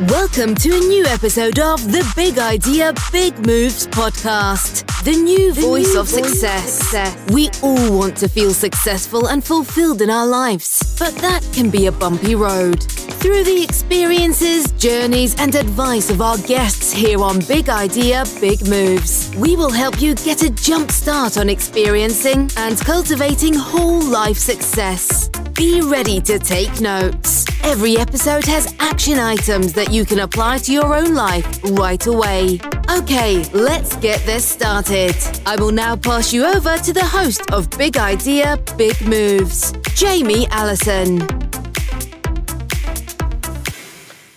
Welcome to a new episode of the Big Idea, Big Moves podcast, the new the voice new of voice success. success. We all want to feel successful and fulfilled in our lives, but that can be a bumpy road. Through the experiences, journeys, and advice of our guests here on Big Idea, Big Moves, we will help you get a jump start on experiencing and cultivating whole life success. Be ready to take notes. Every episode has action items that you can apply to your own life right away. Okay, let's get this started. I will now pass you over to the host of Big Idea, Big Moves, Jamie Allison.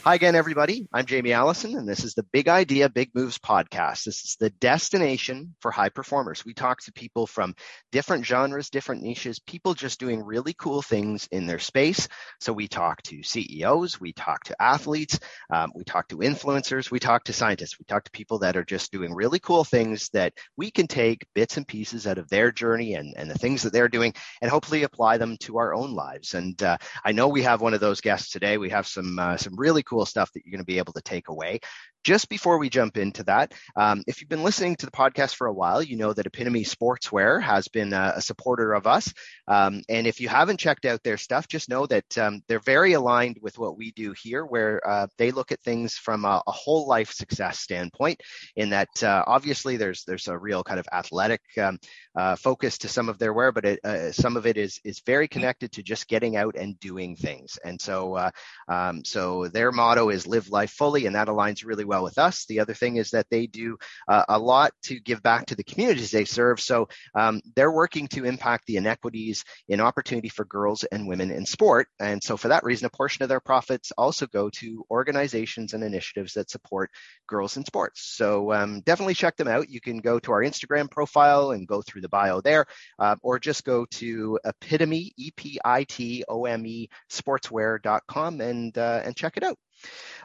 Hi again, everybody. I'm Jamie Allison, and this is the Big Idea, Big Moves podcast. This is the destination for high performers. We talk to people from different genres, different niches, people just doing really cool things in their space. So we talk to CEOs, we talk to athletes, um, we talk to influencers, we talk to scientists, we talk to people that are just doing really cool things that we can take bits and pieces out of their journey and, and the things that they're doing and hopefully apply them to our own lives. And uh, I know we have one of those guests today. We have some uh, some really cool cool stuff that you're going to be able to take away. Just before we jump into that, um, if you've been listening to the podcast for a while, you know that Epitome Sportswear has been a, a supporter of us. Um, and if you haven't checked out their stuff, just know that um, they're very aligned with what we do here, where uh, they look at things from a, a, whole life success standpoint. In that, uh, obviously, there's there's a real kind of athletic um, uh, focus to some of their wear, but it, uh, some of it is is very connected to just getting out and doing things. And so, uh, um, so their motto is live life fully, and that aligns really well with us. The other thing is that they do uh, a lot to give back to the communities they serve. So um, they're working to impact the inequities in opportunity for girls and women in sport. And so for that reason, a portion of their profits also go to organizations and initiatives that support girls in sports. So um, definitely check them out. You can go to our Instagram profile and go through the bio there, uh, or just go to epitome, E-P-I-T-O-M-E, sportswear.com and, uh, and check it out.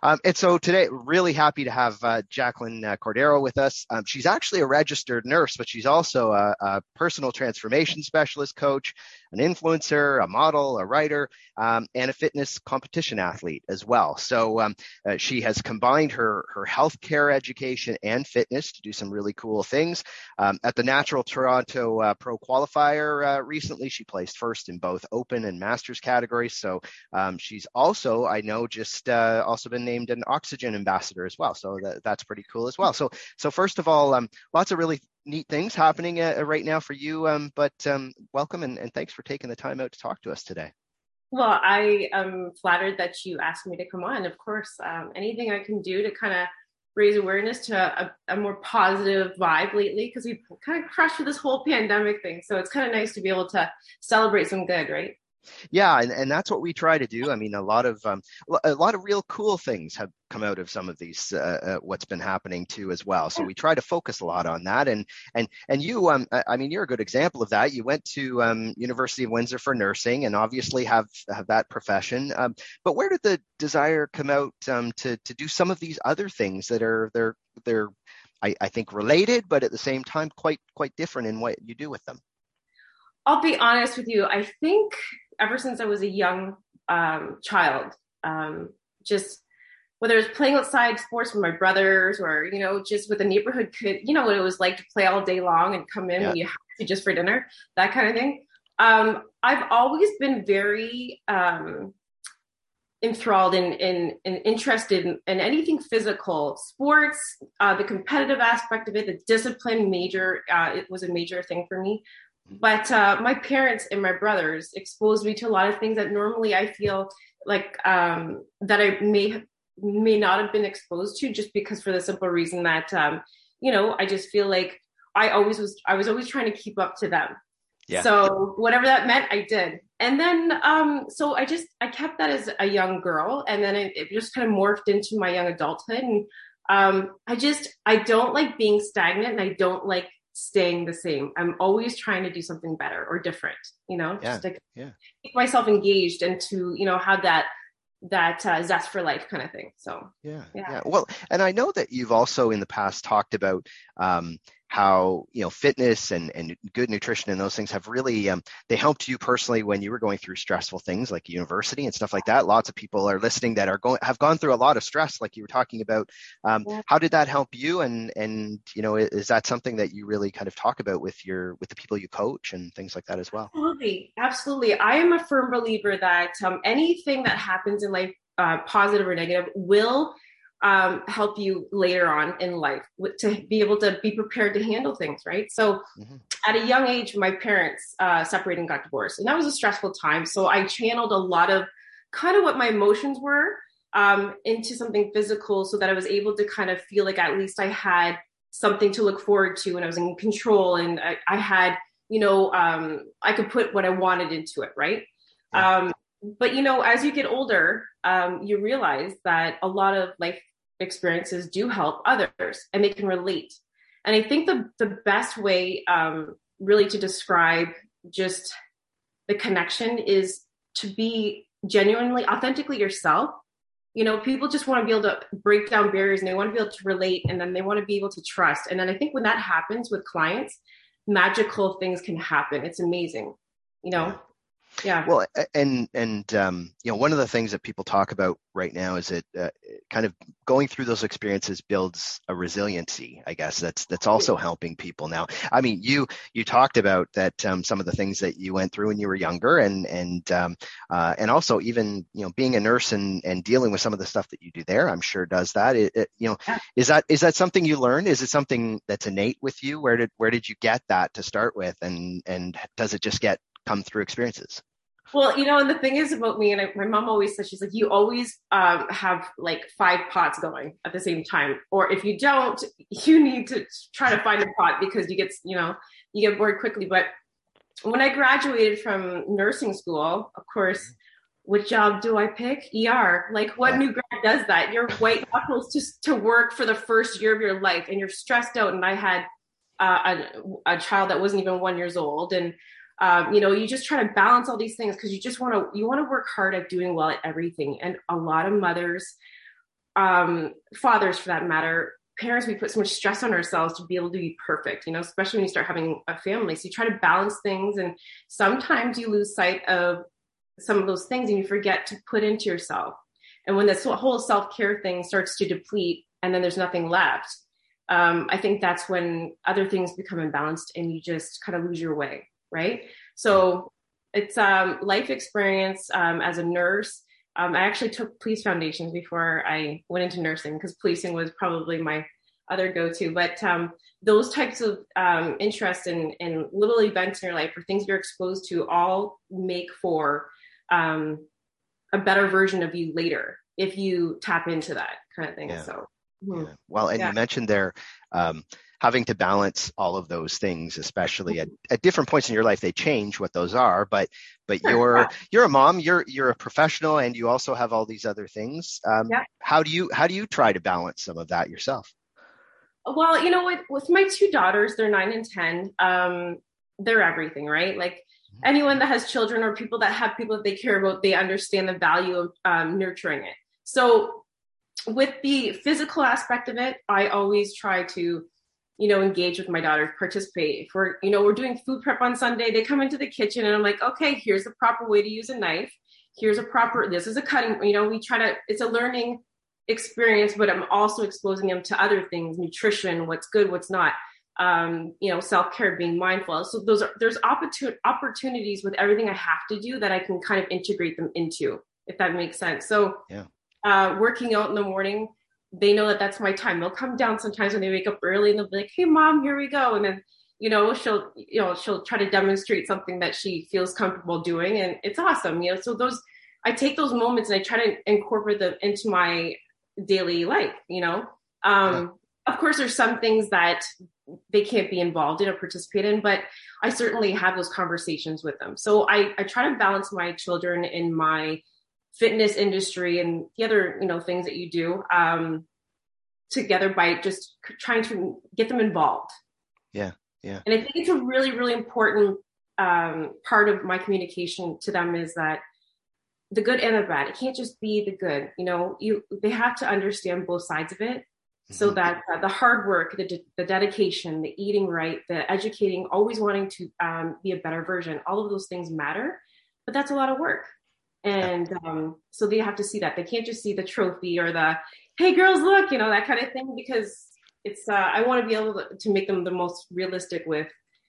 Um, and so today, really happy to have uh, Jacqueline uh, Cordero with us. Um, she's actually a registered nurse, but she's also a, a, personal transformation specialist coach, an influencer, a model, a writer, um, and a fitness competition athlete as well. So um, uh, she has combined her her healthcare education and fitness to do some really cool things. Um, at the Natural Toronto uh, Pro Qualifier uh, recently, she placed first in both Open and Masters categories. So um, she's also, I know, just uh, also been named an oxygen ambassador as well. So that, that's pretty cool as well. So so first of all, um, lots of really neat things happening uh, right now for you. Um, but um, welcome and, and thanks for taking the time out to talk to us today. Well, I am flattered that you asked me to come on. Of course, um, anything I can do to kind of raise awareness to a, a more positive vibe lately because we've kind of crushed with this whole pandemic thing. So it's kind of nice to be able to celebrate some good, right? Yeah, and, and that's what we try to do. I mean, a lot of um, a lot of real cool things have come out of some of these uh, uh, what's been happening too as well. So we try to focus a lot on that. And and and you, um, I mean, you're a good example of that. You went to um, University of Windsor for nursing, and obviously have have that profession. Um, but where did the desire come out um, to to do some of these other things that are they're they're I, I think related, but at the same time quite quite different in what you do with them? I'll be honest with you. I think ever since I was a young um, child. Um, just whether it was playing outside sports with my brothers or you know just with a neighborhood kid, you know what it was like to play all day long and come in yeah. when you have to just for dinner, that kind of thing. Um, I've always been very um, enthralled and in, in, in, interested in, in, anything physical, sports, uh, the competitive aspect of it, the discipline major. Uh, it was a major thing for me. But uh, my parents and my brothers exposed me to a lot of things that normally I feel like um, that I may may not have been exposed to, just because for the simple reason that um, you know I just feel like I always was I was always trying to keep up to them. Yeah. So whatever that meant, I did. And then, um, so I just I kept that as a young girl, and then it, it just kind of morphed into my young adulthood. And um, I just I don't like being stagnant, and I don't like staying the same. I'm always trying to do something better or different, you know, yeah, just to yeah. keep myself engaged and to, you know, have that that uh, zest for life kind of thing. So yeah, yeah, yeah. Well, and I know that you've also in the past talked about um, how you know fitness and and good nutrition and those things have really um, they helped you personally when you were going through stressful things like university and stuff like that. Lots of people are listening that are going have gone through a lot of stress, like you were talking about. Um, yeah. How did that help you? And and you know, is that something that you really kind of talk about with your with the people you coach and things like that as well? Absolutely, absolutely. I am a firm believer that um, anything that happens in life, uh, positive or negative, will um, help you later on in life to be able to be prepared to handle things, right? So, mm-hmm. at a young age, my parents uh, separated and got divorced, and that was a stressful time. So, I channeled a lot of kind of what my emotions were um, into something physical so that I was able to kind of feel like at least I had something to look forward to and I was in control and I, I had, you know, um, I could put what I wanted into it, right? Yeah. Um, but, you know, as you get older, um, you realize that a lot of life experiences do help others and they can relate. And I think the, the best way um, really to describe just the connection is to be genuinely, authentically yourself. You know, people just want to be able to break down barriers and they want to be able to relate and then they want to be able to trust. And then I think when that happens with clients, magical things can happen. It's amazing, you know? Yeah. Well and and um, you know one of the things that people talk about right now is that uh, kind of going through those experiences builds a resiliency i guess. That's that's also helping people now. I mean you you talked about that um, some of the things that you went through when you were younger and and um, uh, and also even you know being a nurse and and dealing with some of the stuff that you do there i'm sure does that. It, it, you know yeah. is that is that something you learned? Is it something that's innate with you? Where did where did you get that to start with? And and does it just get come through experiences well, you know, and the thing is about me, and I, my mom always says, she's like, you always um, have like five pots going at the same time. Or if you don't, you need to try to find a pot because you get, you know, you get bored quickly. But when I graduated from nursing school, of course, what job do I pick? ER. Like, what new grad does that? You're white knuckles just to work for the first year of your life, and you're stressed out. And I had uh, a, a child that wasn't even one years old, and um, you know you just try to balance all these things because you just want to you want to work hard at doing well at everything. And a lot of mothers um, fathers for that matter parents we put so much stress on ourselves to be able to be perfect you know especially when you start having a family. So you try to balance things and sometimes you lose sight of some of those things and you forget to put into yourself. And when this whole self-care thing starts to deplete and then there's nothing left um, i think that's when other things become imbalanced and you just kind of lose your way right? So it's um, life experience um, as a nurse. Um, I actually took police foundations before I went into nursing because policing was probably my other go-to. But um, those types of um, interest in, in little events in your life or things you're exposed to all make for um, a better version of you later if you tap into that kind of thing. Yeah. So, hmm. yeah. well, and yeah. you mentioned there um, having to balance all of those things, especially at, at different points in your life, they change what those are. But but you're you're a mom, you're you're a professional, and you also have all these other things. Um, yeah. How do you how do you try to balance some of that yourself? Well, you know, with with my two daughters, they're nine and ten. Um, they're everything, right? Like mm-hmm. anyone that has children or people that have people that they care about, they understand the value of um, nurturing it. So with the physical aspect of it, I always try to you know, engage with my daughter, participate. If we're, you know, we're doing food prep on Sunday, they come into the kitchen and I'm like, okay, here's the proper way to use a knife. Here's a proper, this is a cutting, you know, we try to, it's a learning experience, but I'm also exposing them to other things, nutrition, what's good, what's not, um, you know, self-care, being mindful. So those are, there's opportun- opportunities with everything I have to do that I can kind of integrate them into, if that makes sense. So, yeah. uh, working out in the morning, they know that that's my time. They'll come down sometimes when they wake up early and they'll be like, "Hey, mom, here we go," and then you know she'll you know she'll try to demonstrate something that she feels comfortable doing, and it's awesome. You know, so those I take those moments and I try to incorporate them into my daily life. You know, um, yeah. of course, there's some things that they can't be involved in or participate in, but I certainly have those conversations with them. So I I try to balance my children in my fitness industry and the other you know things that you do um, together by just trying to get them involved. Yeah yeah. And i think it's a really really important um, part of my communication to them is that the good and the bad it can't just be the good you know you they have to understand both sides of it. So mm-hmm. that uh, the hard work the, de- the dedication the eating right the educating always wanting to um, be a better version all of those things matter but that's a lot of work and um, so they have to see that. They can't just see the trophy or the hey girls look you know that kind of thing because it's uh, i want to be able to, to make them the most realistic with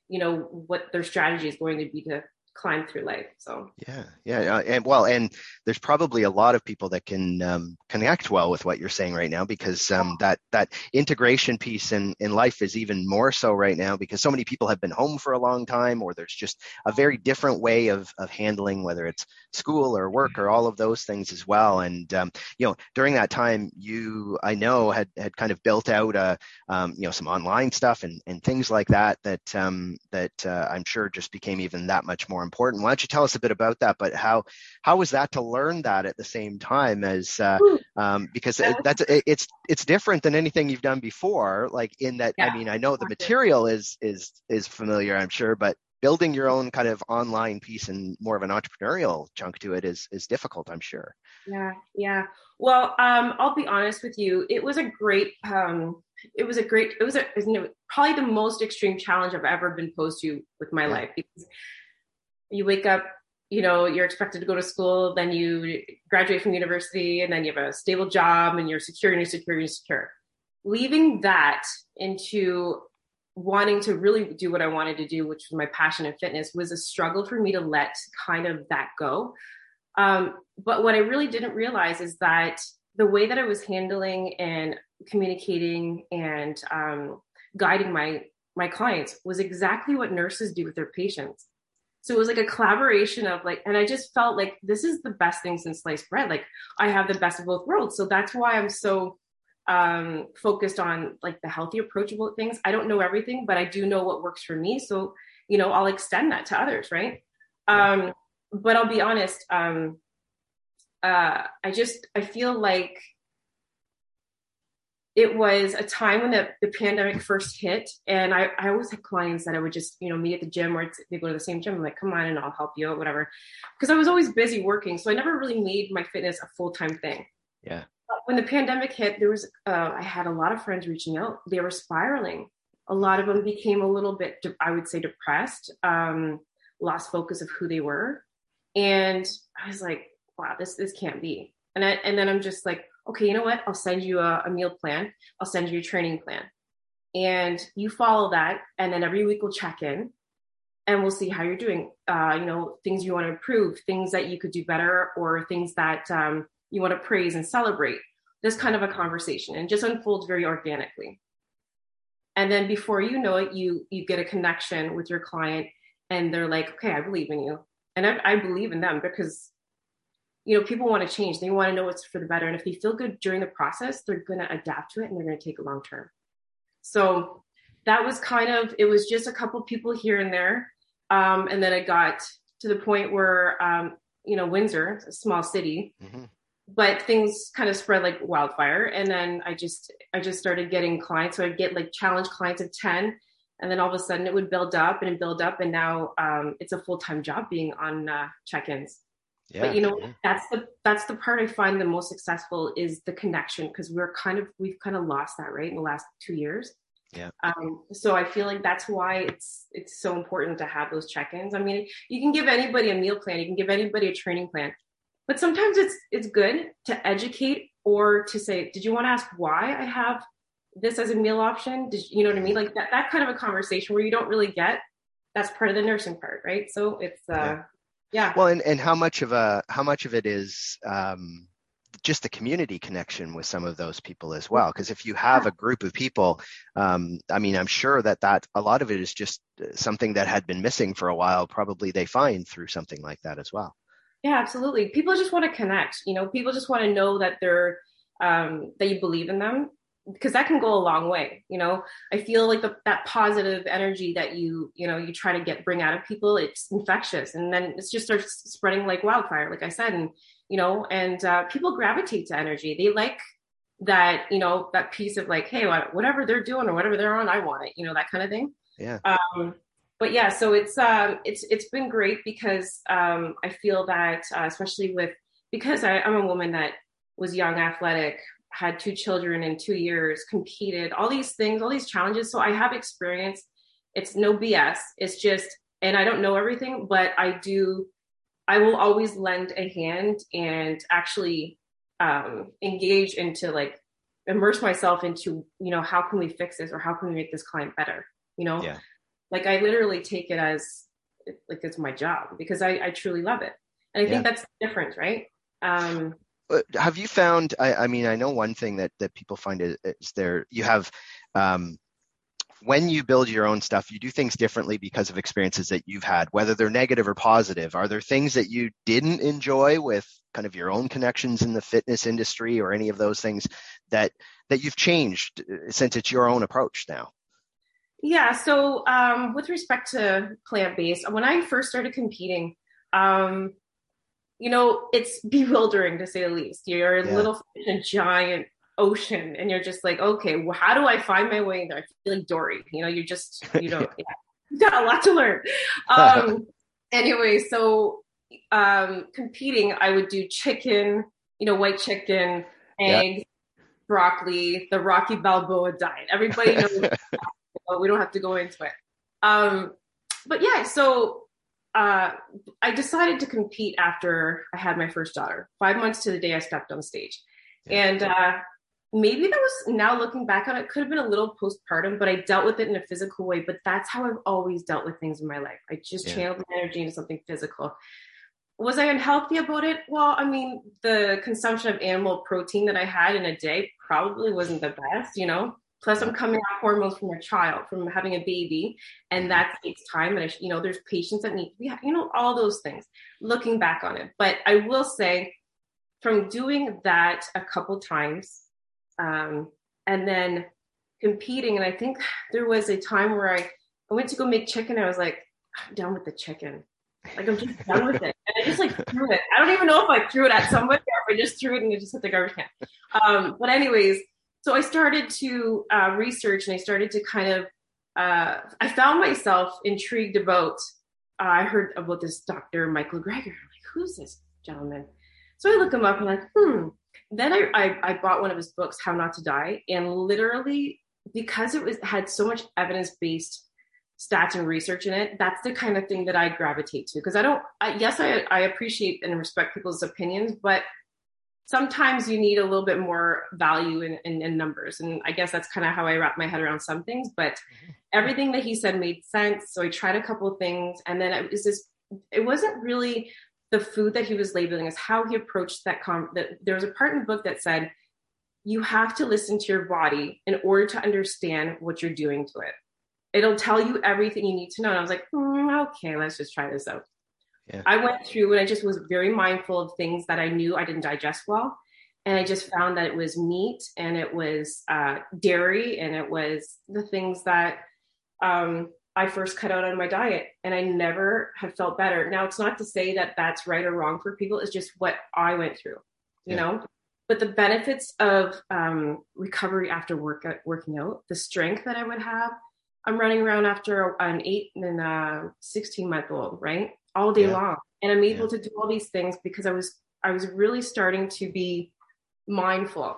you know what their strategy is going to be to climb through life. So yeah, yeah, uh, and well, and there's probably a lot of people that can um, connect well with what you're saying right now because um, that that integration piece in in life is even more so right now because so many people have been home for a long time, or there's just a very different way of of handling whether it's school or work or all of those things as well. And um, you know, during that time, you I know had had kind of built out a um, you know some online stuff and and things like that that um, that uh, I'm sure just became even that much more important. Why don't you tell us a bit about that? But how how was that to learn that at the same time as uh, um, because that's it's it's different than anything you've done before. Like in that, yeah. I mean, I know the material is is is familiar, I'm sure, but building your own kind of online piece and more of an entrepreneurial chunk to it is is difficult i'm sure yeah yeah well um, i'll be honest with you it was a great um, it was a great it was a probably the most extreme challenge i've ever been posed to with my yeah. life because you wake up you know you're expected to go to school then you graduate from university and then you have a stable job and you're secure and you're secure and you're secure. Leaving that into wanting to really do what i wanted to do which was my passion and fitness was a struggle for me to let kind of that go. Um, but what i really didn't realize is that the way that i was handling and communicating and um, guiding my my clients was exactly what nurses do with their patients so it was like a collaboration of like, and I just felt like this is the best thing since sliced bread. Like I have the best of both worlds. So that's why I'm so um, focused on like the healthy, approachable things. I don't know everything, but I do know what works for me. So, you know, I'll extend that to others. Right. Um, but I'll be honest. Um, uh, I just, I feel like it was a time when the, the pandemic first hit and I, I always had clients that i would just you know meet at the gym or they go to the same gym. I'm like come on and i'll help you out whatever. Because i was always busy working so i never really made my fitness a full-time thing. Yeah. But when the pandemic hit there was uh, i had a lot of friends reaching out. They were spiraling. A lot of them became a little bit i would say depressed um, lost focus of who they were. And i was like wow this this can't be. And I, and then i'm just like okay, you know what? I'll send you a, a meal plan. I'll send you a training plan. And you follow that. And then every week we'll check in and we'll see how you're doing. Uh, you know, things you want to improve, things that you could do better, or things that um, you want to praise and celebrate. This kind of a conversation and just unfolds very organically. And then before you know it, you you get a connection with your client, and they're like, "Okay, I believe in you," and I, I believe in them because you know, people want to change. They want to know what's for the better. And if they feel good during the process, they're going to adapt to it and they're going to take it long term. So that was kind of, it was just a couple people here and there. Um, and then it got to the point where, um, you know, Windsor, a small city, mm-hmm. but things kind of spread like wildfire. And then I just, I just started getting clients. So I'd get like challenge clients of 10 and then all of a sudden it would build up and build up and now um, it's a full-time job being on uh, check-ins yeah. But you know, that's the that's the part I find the most successful is the connection because we're kind of we've kind of lost that right in the last two years. Yeah. Um, so I feel like that's why it's it's so important to have those check-ins. I mean, you can give anybody a meal plan, you can give anybody a training plan, but sometimes it's it's good to educate or to say, did you want to ask why I have this as a meal option? Did you know what I mean? Like that that kind of a conversation where you don't really get. That's part of the nursing part, right? So it's uh, yeah yeah. Well and, and how much of a how much of it is um, just the community connection with some of those people as well? Because if you have a group of people um, i mean i'm sure that that a lot of it is just uh, something that had been missing for a while probably they find through something like that as well. Yeah absolutely. People just want to connect you know people just want to know that they're um, that you believe in them because that can go a long way you know? I feel like the, that positive energy that you you know you try to get bring out of people it's infectious and then it just starts spreading like wildfire like i said and you know and uh, people gravitate to energy. They like that you know that piece of like hey whatever they're doing or whatever they're on i want it you know that kind of thing. Yeah. Um but yeah so it's um it's it's been great because um i feel that uh, especially with because I, i'm a woman that was young athletic had two children in two years, competed, all these things, all these challenges. So I have experience. It's no BS. It's just, and I don't know everything, but I do, I will always lend a hand and actually um, engage into like immerse myself into, you know, how can we fix this or how can we make this client better? You know, yeah. like I literally take it as like it's my job because I, I truly love it. And I think yeah. that's different, right? Um, have you found I, I, mean i know one thing that that people find is, is there you have um, when you build your own stuff you do things differently because of experiences that you've had whether they're negative or positive. Are there things that you didn't enjoy with kind of your own connections in the fitness industry or any of those things that that you've changed uh, since it's your own approach now? Yeah so um, with respect to plant-based when i first started competing um, you know, it's bewildering to say the least. You're a yeah. little fish in a giant ocean, and you're just like, okay, well, how do I find my way in there? I feel like Dory. You know, you just you know, yeah. you got a lot to learn. Um, anyway, so um, competing, I would do chicken, you know, white chicken, eggs, yeah. broccoli, the Rocky Balboa diet. Everybody knows. we don't have to go into it. Um, but yeah, so uh, I decided to compete after I had my first daughter, five months to the day I stepped on stage. Yeah. And uh, maybe that was now looking back on it, could have been a little postpartum, but I dealt with it in a physical way. But that's how I've always dealt with things in my life. I just yeah. channeled my energy into something physical. Was I unhealthy about it? Well, I mean, the consumption of animal protein that I had in a day probably wasn't the best, you know. Plus, I'm coming off hormones from a child, from having a baby, and that takes time. And you know, there's patients that need to be, you know, all those things. Looking back on it, but I will say, from doing that a couple times, um, and then competing, and I think there was a time where I, I went to go make chicken. I was like, I'm done with the chicken. Like I'm just done with it, and I just like threw it. I don't even know if I threw it at somebody or if I just threw it and it just hit the garbage can. Um, but anyways so I started to uh, research and I started to kind of, uh, I found myself intrigued about, uh, I heard about this Dr. Michael Greger. I'm like, who's this gentleman? So I look him up and I'm like, hmm. Then I, I, I bought one of his books, How Not to Die, and literally because it was had so much evidence based stats and research in it, that's the kind of thing that I gravitate to. Because I don't, I, yes, I, I appreciate and respect people's opinions, but sometimes you need a little bit more value in, in, in numbers. And I guess that's kind of how I wrap my head around some things. But mm-hmm. everything that he said made sense. So I tried a couple of things. And then it was this, it wasn't really the food that he was labeling, as how he approached that. Com- that there was a part in the book that said, you have to listen to your body in order to understand what you're doing to it. It'll tell you everything you need to know. And I was like, mm, okay, let's just try this out. Yeah. I went through and I just was very mindful of things that I knew I didn't digest well. And I just found that it was meat and it was uh, dairy and it was the things that um, I first cut out on my diet. And I never have felt better. Now, it's not to say that that's right or wrong for people, it's just what I went through, you yeah. know? But the benefits of um, recovery after work, uh, working out, the strength that I would have, I'm running around after an eight and a 16 month old, right? All day yeah. long. And I'm able yeah. to do all these things because I was I was really starting to be mindful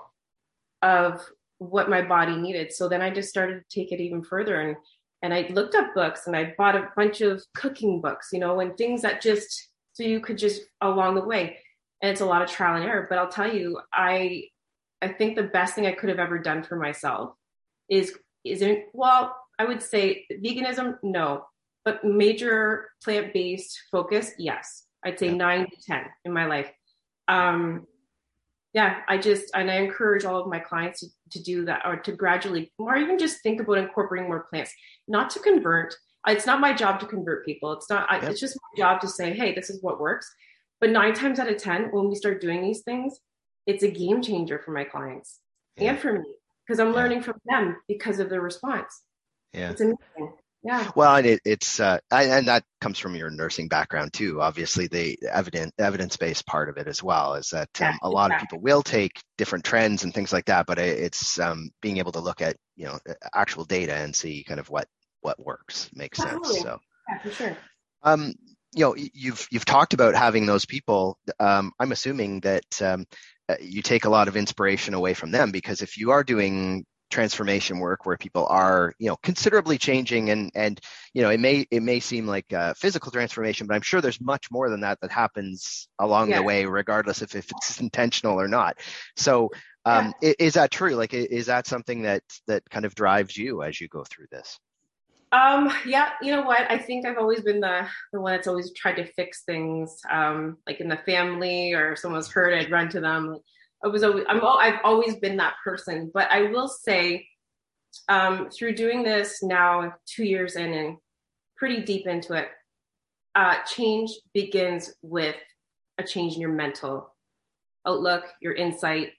of what my body needed. So then I just started to take it even further and and I looked up books and I bought a bunch of cooking books, you know, and things that just so you could just along the way. And it's a lot of trial and error, but I'll tell you, I I think the best thing I could have ever done for myself is isn't well, I would say veganism, no but major plant-based focus, yes. I'd say yeah. nine to 10 in my life. Um, yeah, I just, and I encourage all of my clients to, to do that or to gradually, or even just think about incorporating more plants, not to convert. It's not my job to convert people. It's not, it's just my job to say, hey, this is what works. But nine times out of 10, when we start doing these things, it's a game changer for my clients yeah. and for me because I'm learning from them because of their response. Yeah. It's amazing. Yeah. Well, and it, it's uh, and that comes from your nursing background too. Obviously, the evidence evidence based part of it as well is that um, a lot exactly. of people will take different trends and things like that, but it's um, being able to look at you know actual data and see kind of what what works makes sense. So yeah, for sure. Um, you know, you've you've talked about having those people. Um, I'm assuming that um, uh, you take a lot of inspiration away from them because if you are doing transformation work where people are you know considerably changing and and you know it may it may seem like physical transformation but i'm sure there's much more than that that happens along yeah. the way regardless if, if it's intentional or not so um, yeah. is, is that true like is that something that that kind of drives you as you go through this um, yeah, you know what? I think I've always been the the one that's always tried to fix things. Um, like in the family or if someone's hurt, I'd run to them. I was always, I'm, I've always been that person. But I will say, um, through doing this now, two years in and pretty deep into it, uh, change begins with a change in your mental outlook, your insight,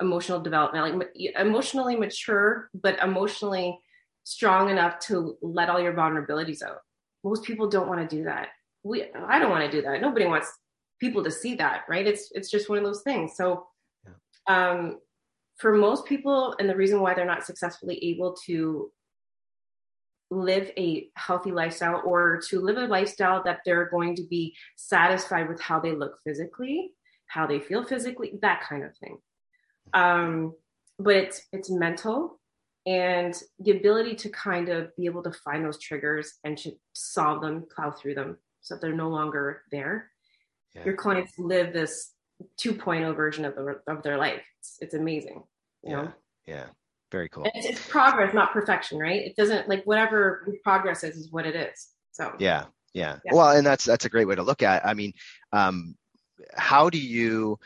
emotional development, like emotionally mature, but emotionally strong enough to let all your vulnerabilities out. Most people don't want to do that. We, I don't want to do that. Nobody wants people to see that, right? It's it's just one of those things. So, um, for most people, and the reason why they're not successfully able to live a healthy lifestyle or to live a lifestyle that they're going to be satisfied with how they look physically, how they feel physically, that kind of thing. Um, but it's it's mental and the ability to kind of be able to find those triggers and to solve them, plow through them so that they're no longer there. Yeah. Your clients live this 2.0 version of, the, of their life. It's, it's amazing. You yeah. know? Yeah. Very cool. It's, it's, progress, not perfection, right? It doesn't like whatever progress is, is what it is. So, yeah. Yeah. yeah. Well, and that's, that's a great way to look at, it. I mean, um, how do you,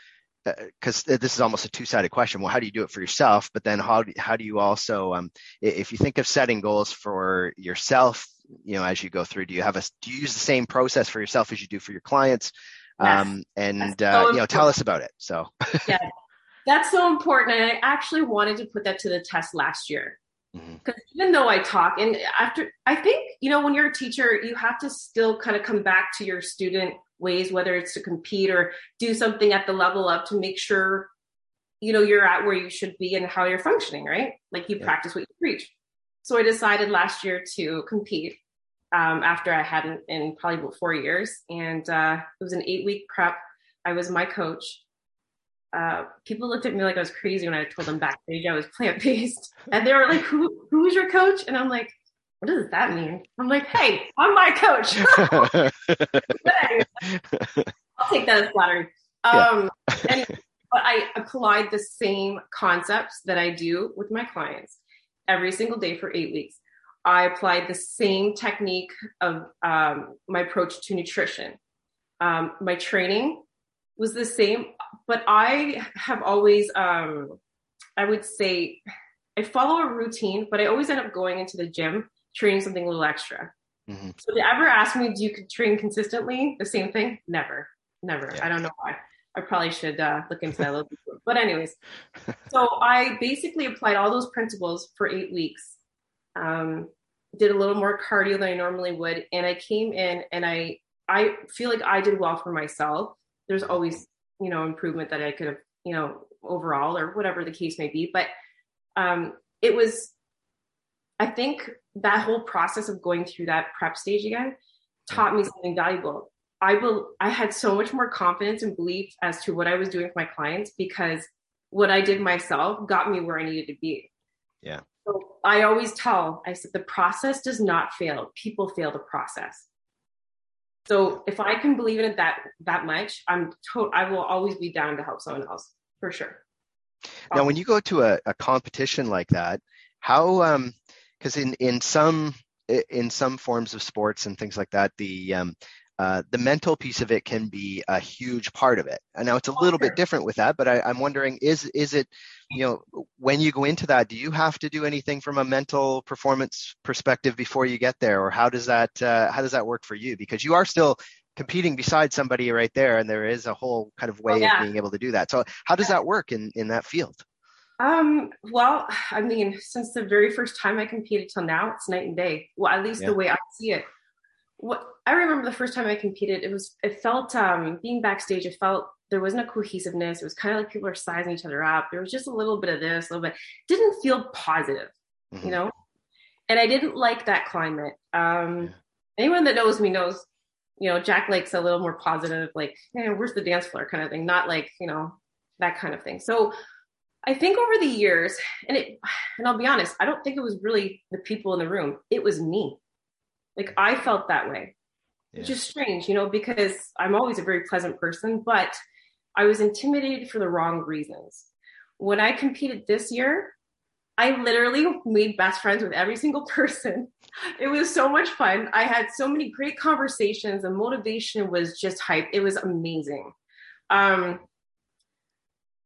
because uh, this is almost a two-sided question. Well, how do you do it for yourself? But then how do, how do you also, um, if you think of setting goals for yourself, you know, as you go through, do you have a, do you use the same process for yourself as you do for your clients? Um, and, uh, you know, tell us about it. So, yeah, that's so important. And I actually wanted to put that to the test last year. Because mm-hmm. even though I talk, and after I think, you know, when you're a teacher, you have to still kind of come back to your student ways, whether it's to compete or do something at the level up to make sure, you know, you're at where you should be and how you're functioning, right? Like you yeah. practice what you preach. So I decided last year to compete um, after I hadn't in probably about four years. And uh, it was an eight week prep. I was my coach. Uh, people looked at me like I was crazy when I told them backstage I was plant based, and they were like, "Who who is your coach?" And I'm like, what does that mean? I'm like, hey, I'm my coach. I'll take that as flattery. Um, and, but I applied the same concepts that I do with my clients every single day for eight weeks. I applied the same technique of um, my approach to nutrition. Um, my training was the same, but I have always, um, I would say, I follow a routine, but I always end up going into the gym training something a little extra. Mm-hmm. So to ever ask me, do you train consistently the same thing? Never, never. Yeah. I don't know why. I probably should uh, look into that a little bit. But anyways, so I basically applied all those principles for eight weeks. Um, did a little more cardio than I normally would, and I came in and I I feel like I did well for myself. There's always you know improvement that I could have you know overall or whatever the case may be, but um, it was I think that whole process of going through that prep stage again taught me something valuable. I will I had so much more confidence and belief as to what I was doing for my clients because what I did myself got me where I needed to be. Yeah. I always tell, I said the process does not fail. People fail the process. So if I can believe in it that that much, I'm to- I will always be down to help someone else for sure. Now, when you go to a, a competition like that, how um because in in some in some forms of sports and things like that, the um, uh, the mental piece of it can be a huge part of it. And now it's a little bit different with that, but I, I'm wondering, is is it, you know, when you go into that, do you have to do anything from a mental performance perspective before you get there, or how does that uh, how does that work for you? Because you are still competing beside somebody right there, and there is a whole kind of way oh, yeah. of being able to do that. So how does that work in in that field? Um, well, I mean, since the very first time I competed till now, it's night and day. Well, at least yeah. the way I see it. What I remember the first time I competed, it was it felt um being backstage, it felt there wasn't a cohesiveness. It was kind of like people were sizing each other up. There was just a little bit of this, a little bit. Didn't feel positive, mm-hmm. you know? And I didn't like that climate. Um yeah. anyone that knows me knows you know, Jack likes a little more positive, like, hey, where's the dance floor kind of thing, not like, you know, that kind of thing. So I think over the years, and it, and I'll be honest, I don't think it was really the people in the room. It was me. Like I felt that way, yeah. which is strange, you know, because I'm always a very pleasant person, but I was intimidated for the wrong reasons. When I competed this year, I literally made best friends with every single person. It was so much fun. I had so many great conversations. The motivation was just hype. It was amazing. Um,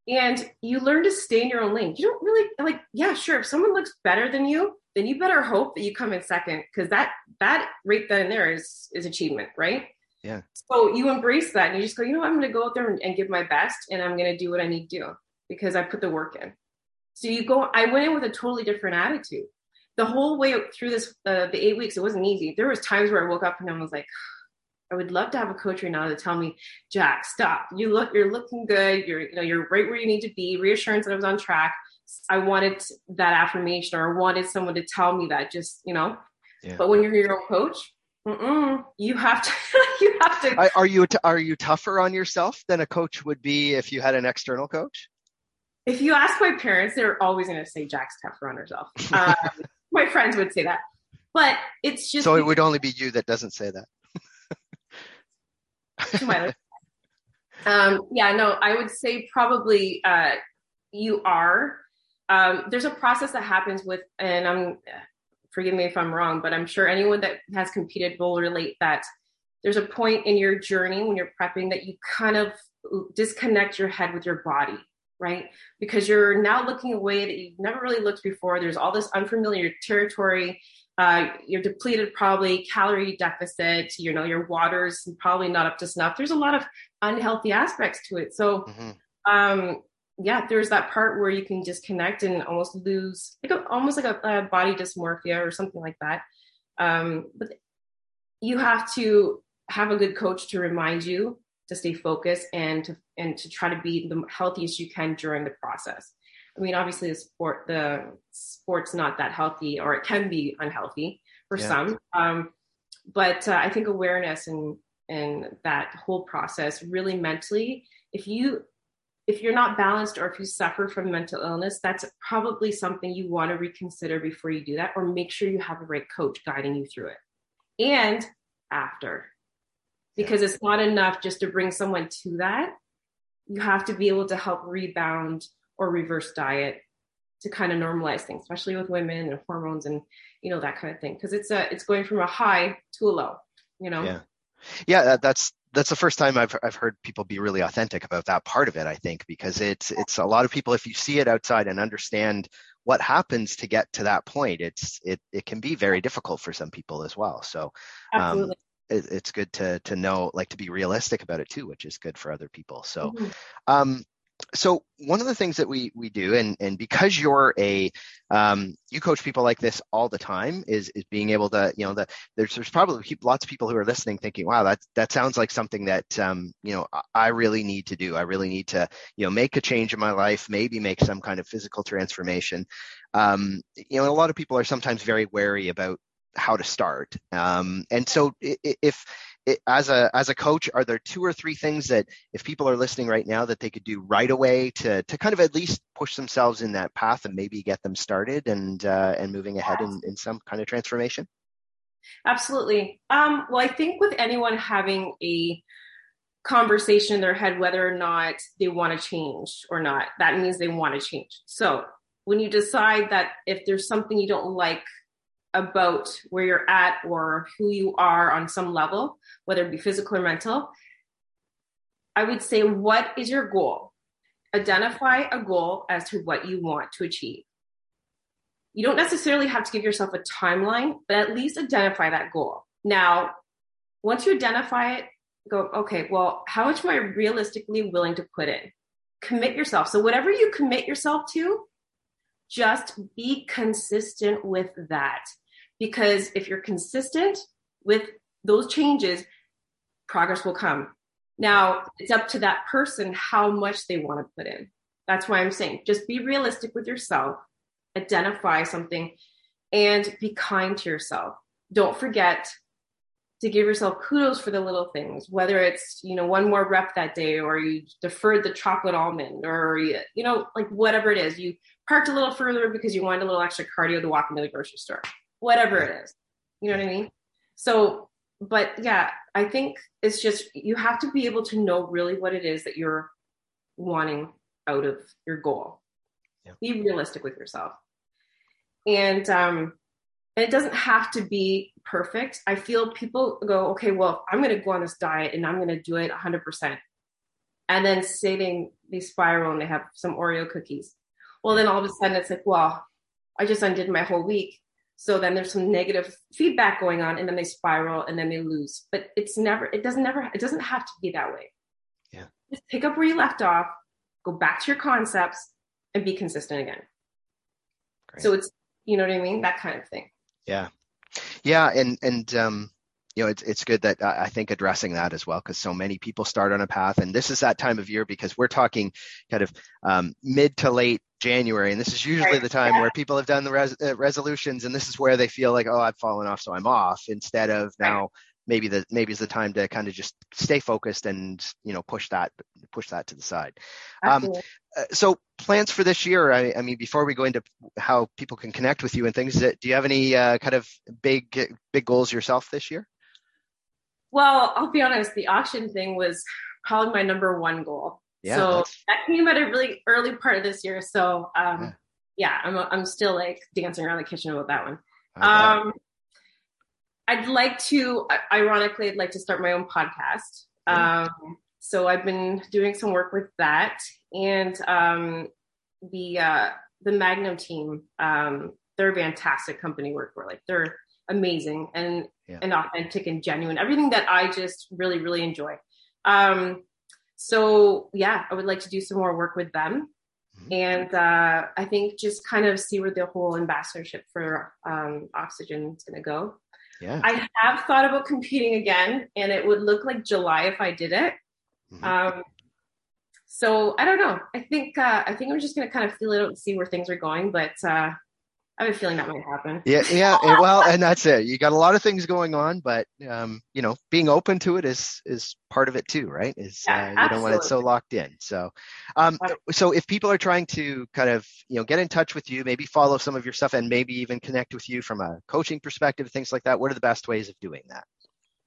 and you learn to stay in your own lane. You don't really like, yeah, sure. If someone looks better than you, then you better hope that you come in second because that that right then and there is is achievement, right? Yeah. So you embrace that and you just go, you know, I'm going to go out there and, and give my best, and I'm going to do what I need to do because I put the work in. So you go. I went in with a totally different attitude. The whole way through this, uh, the eight weeks, it wasn't easy. There was times where I woke up and I was like, I would love to have a coach right now to tell me, Jack, stop. You look, you're looking good. You're, you know, you're right where you need to be. Reassurance that I was on track. I wanted that affirmation, or I wanted someone to tell me that. Just, you know. Yeah. But when you're your own coach, Mm-mm. You have to. you have to. Are you are you tougher on yourself than a coach would be if you had an external coach? If you ask my parents, they're always going to say Jack's tougher on herself. Um, my friends would say that, but it's just. So it would only be you that doesn't say that. to my um, yeah, no, I would say probably uh, you are. Um, there's a process that happens with, and I'm forgive me if I'm wrong, but I'm sure anyone that has competed will relate that there's a point in your journey when you're prepping that you kind of disconnect your head with your body, right? Because you're now looking away that you've never really looked before. There's all this unfamiliar territory. Uh, you're depleted, probably calorie deficit. You know, your water's probably not up to snuff. There's a lot of unhealthy aspects to it. So, mm-hmm. um, yeah, there's that part where you can disconnect and almost lose, like a, almost like a, a, body dysmorphia or something like that. Um, but you have to have a good coach to remind you to stay focused and to and to try to be the healthiest you can during the process. I mean, obviously, the sport the sport's not that healthy, or it can be unhealthy for yeah. some. Um, but uh, I think awareness and and that whole process really mentally, if you if you're not balanced or if you suffer from mental illness, that's probably something you want to reconsider before you do that, or make sure you have a right coach guiding you through it and after. Because it's not enough just to bring someone to that. You have to be able to help rebound or reverse diet to kind of normalize things, especially with women and hormones and you know that kind of thing. Because it's a it's going from a high to a low, you know. Yeah, yeah. That's that's the first time I've I've heard people be really authentic about that part of it. I think because it's it's a lot of people if you see it outside and understand what happens to get to that point, it's it it can be very difficult for some people as well. So um, it, it's good to to know like to be realistic about it too, which is good for other people. So mm-hmm. um, so one of the things that we we do and and because you're a um, you coach people like this all the time is is being able to you know that there's there's probably lots of people who are listening thinking wow that that sounds like something that um, you know I really need to do. I really need to you know make a change in my life maybe make some kind of physical transformation. Um, you know a lot of people are sometimes very wary about how to start. Um, and so if it, as a as a coach, are there two or three things that if people are listening right now that they could do right away to to kind of at least push themselves in that path and maybe get them started and uh, and moving ahead in, in some kind of transformation? Absolutely. Um, well, I think with anyone having a conversation in their head whether or not they want to change or not, that means they want to change. So when you decide that if there's something you don't like about where you're at or who you are on some level, whether it be physical or mental, I would say, what is your goal? Identify a goal as to what you want to achieve. You don't necessarily have to give yourself a timeline, but at least identify that goal. Now, once you identify it, go, okay, well, how much am I realistically willing to put in? Commit yourself. So, whatever you commit yourself to, just be consistent with that. Because if you're consistent with those changes, progress will come. Now, it's up to that person how much they want to put in. That's why I'm saying just be realistic with yourself, identify something, and be kind to yourself. Don't forget to give yourself kudos for the little things, whether it's, you know, one more rep that day or you deferred the chocolate almond or, you you know, like whatever it is, you parked a little further because you wanted a little extra cardio to walk into the grocery store, whatever it is. You know what I mean? So, but yeah, I think it's just, you have to be able to know really what it is that you're wanting out of your goal. Yeah. Be realistic with yourself. And, um, it doesn't have to be perfect. I feel people go, okay, well, I'm going to go on this diet and I'm going to do it 100%. And then they, they spiral and they have some Oreo cookies. Well, then all of a sudden it's like, well, I just undid my whole week. So then there's some negative feedback going on and then they spiral and then they lose. But it's never, it doesn't never, it doesn't have to be that way. Yeah. Just pick up where you left off, go back to your concepts and be consistent again. Great. So it's, you know what I mean? That kind of thing. Yeah. Yeah. And, and, um, you know, it's, it's good that I think addressing that as well, because so many people start on a path. And this is that time of year because we're talking kind of um, mid to late January. And this is usually the time where people have done the res- uh, resolutions and this is where they feel like, oh, I've fallen off, so I'm off, instead of now maybe the maybe is the time to kind of just stay focused and you know push that push that to the side um, uh, so plans for this year I, I, mean before we go into how people can connect with you and things do you have any uh, kind of big big goals yourself this year well i'll be honest the auction thing was probably my number one goal yeah, so that's... that came at a really early part of this year so um, yeah. yeah i'm i'm still like dancing around the kitchen about that one um, I'd like to, ironically, I'd like to start my own podcast. Um, so I've been doing some work with that, and um, the uh, the Magnum team. Um, they're a fantastic company work for. Like they're amazing and yeah. and authentic and genuine. Everything that I just really really enjoy. Um, so yeah, I would like to do some more work with them, mm-hmm. and uh, I think just kind of see where the whole ambassadorship for um, Oxygen is going to go. Yeah. I have thought about competing again, and it would look like July if I did it. Mm-hmm. Um, so I don't know. I think uh, I think I'm just gonna kind of feel it out and see where things are going. But uh, I have a feeling that might happen. Yeah, yeah. well, and that's it. You got a lot of things going on, but um, you know, being open to it is is part of it too, right? Is yeah, uh, you don't want it so locked in. So, um, so if people are trying to kind of you know get in touch with you, maybe follow some of your stuff, and maybe even connect with you from a coaching perspective, things like that. What are the best ways of doing that?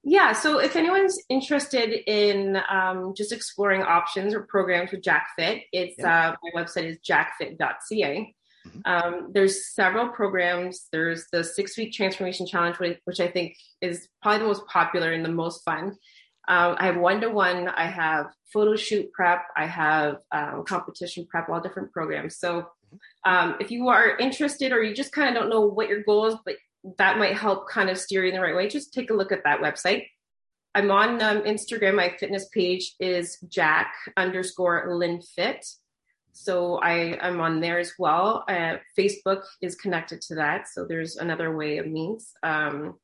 Yeah, so if anyone's interested in um, just exploring options or programs with JackFit, it's yeah. uh, my website is jackfit.ca. Um, there's several programs. There's the six week transformation challenge, which I think is probably the most popular and the most fun. Um, I have one to one. I have photo shoot prep. I have um, competition prep. All different programs. So um, if you are interested, or you just kind of don't know what your goal is, but that might help kind of steer you in the right way, just take a look at that website. I'm on um, Instagram. My fitness page is Jack underscore LinFit. So I am on there as well. Uh, Facebook is connected to that, so there's another way of means. Um,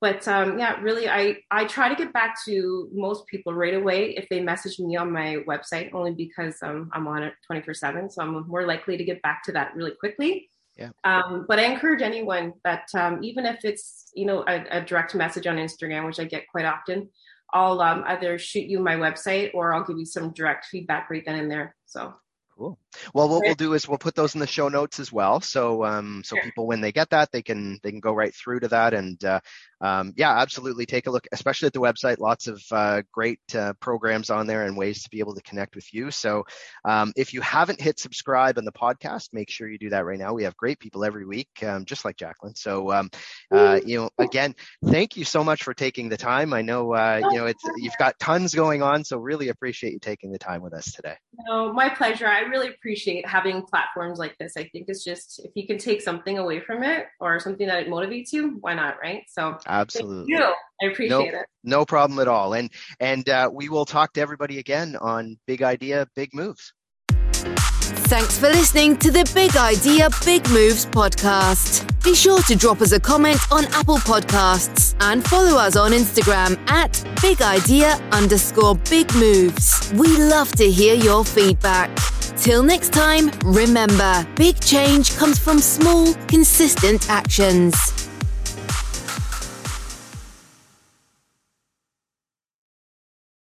but um, yeah, really, I I try to get back to most people right away if they message me on my website, only because um, I'm on it 24 seven, so I'm more likely to get back to that really quickly. Yeah. Um, but I encourage anyone that um, even if it's you know a, a, direct message on Instagram, which I get quite often, I'll um, either shoot you my website or I'll give you some direct feedback right then and there. So Cool. Well, what we'll do is we'll put those in the show notes as well. So, um, so people when they get that, they can they can go right through to that. And uh, um, yeah, absolutely, take a look, especially at the website. Lots of uh, great uh, programs on there and ways to be able to connect with you. So, um, if you haven't hit subscribe on the podcast, make sure you do that right now. We have great people every week, um, just like Jacqueline. So, um, uh, you know, again, thank you so much for taking the time. I know uh, you know it's you've got tons going on, so really appreciate you taking the time with us today. No, my pleasure. I really appreciate having platforms like this. I think it's just if you can take something away from it or something that it motivates you, why not, right? So absolutely, you. I appreciate no, it. No problem at all. And and uh, we will talk to everybody again on Big Idea, Big Moves. Thanks for listening to the Big Idea, Big Moves podcast. Be sure to drop us a comment on Apple Podcasts and follow us on Instagram at Big Idea underscore Big Moves. We love to hear your feedback. Till next time, remember, big change comes from small, consistent actions.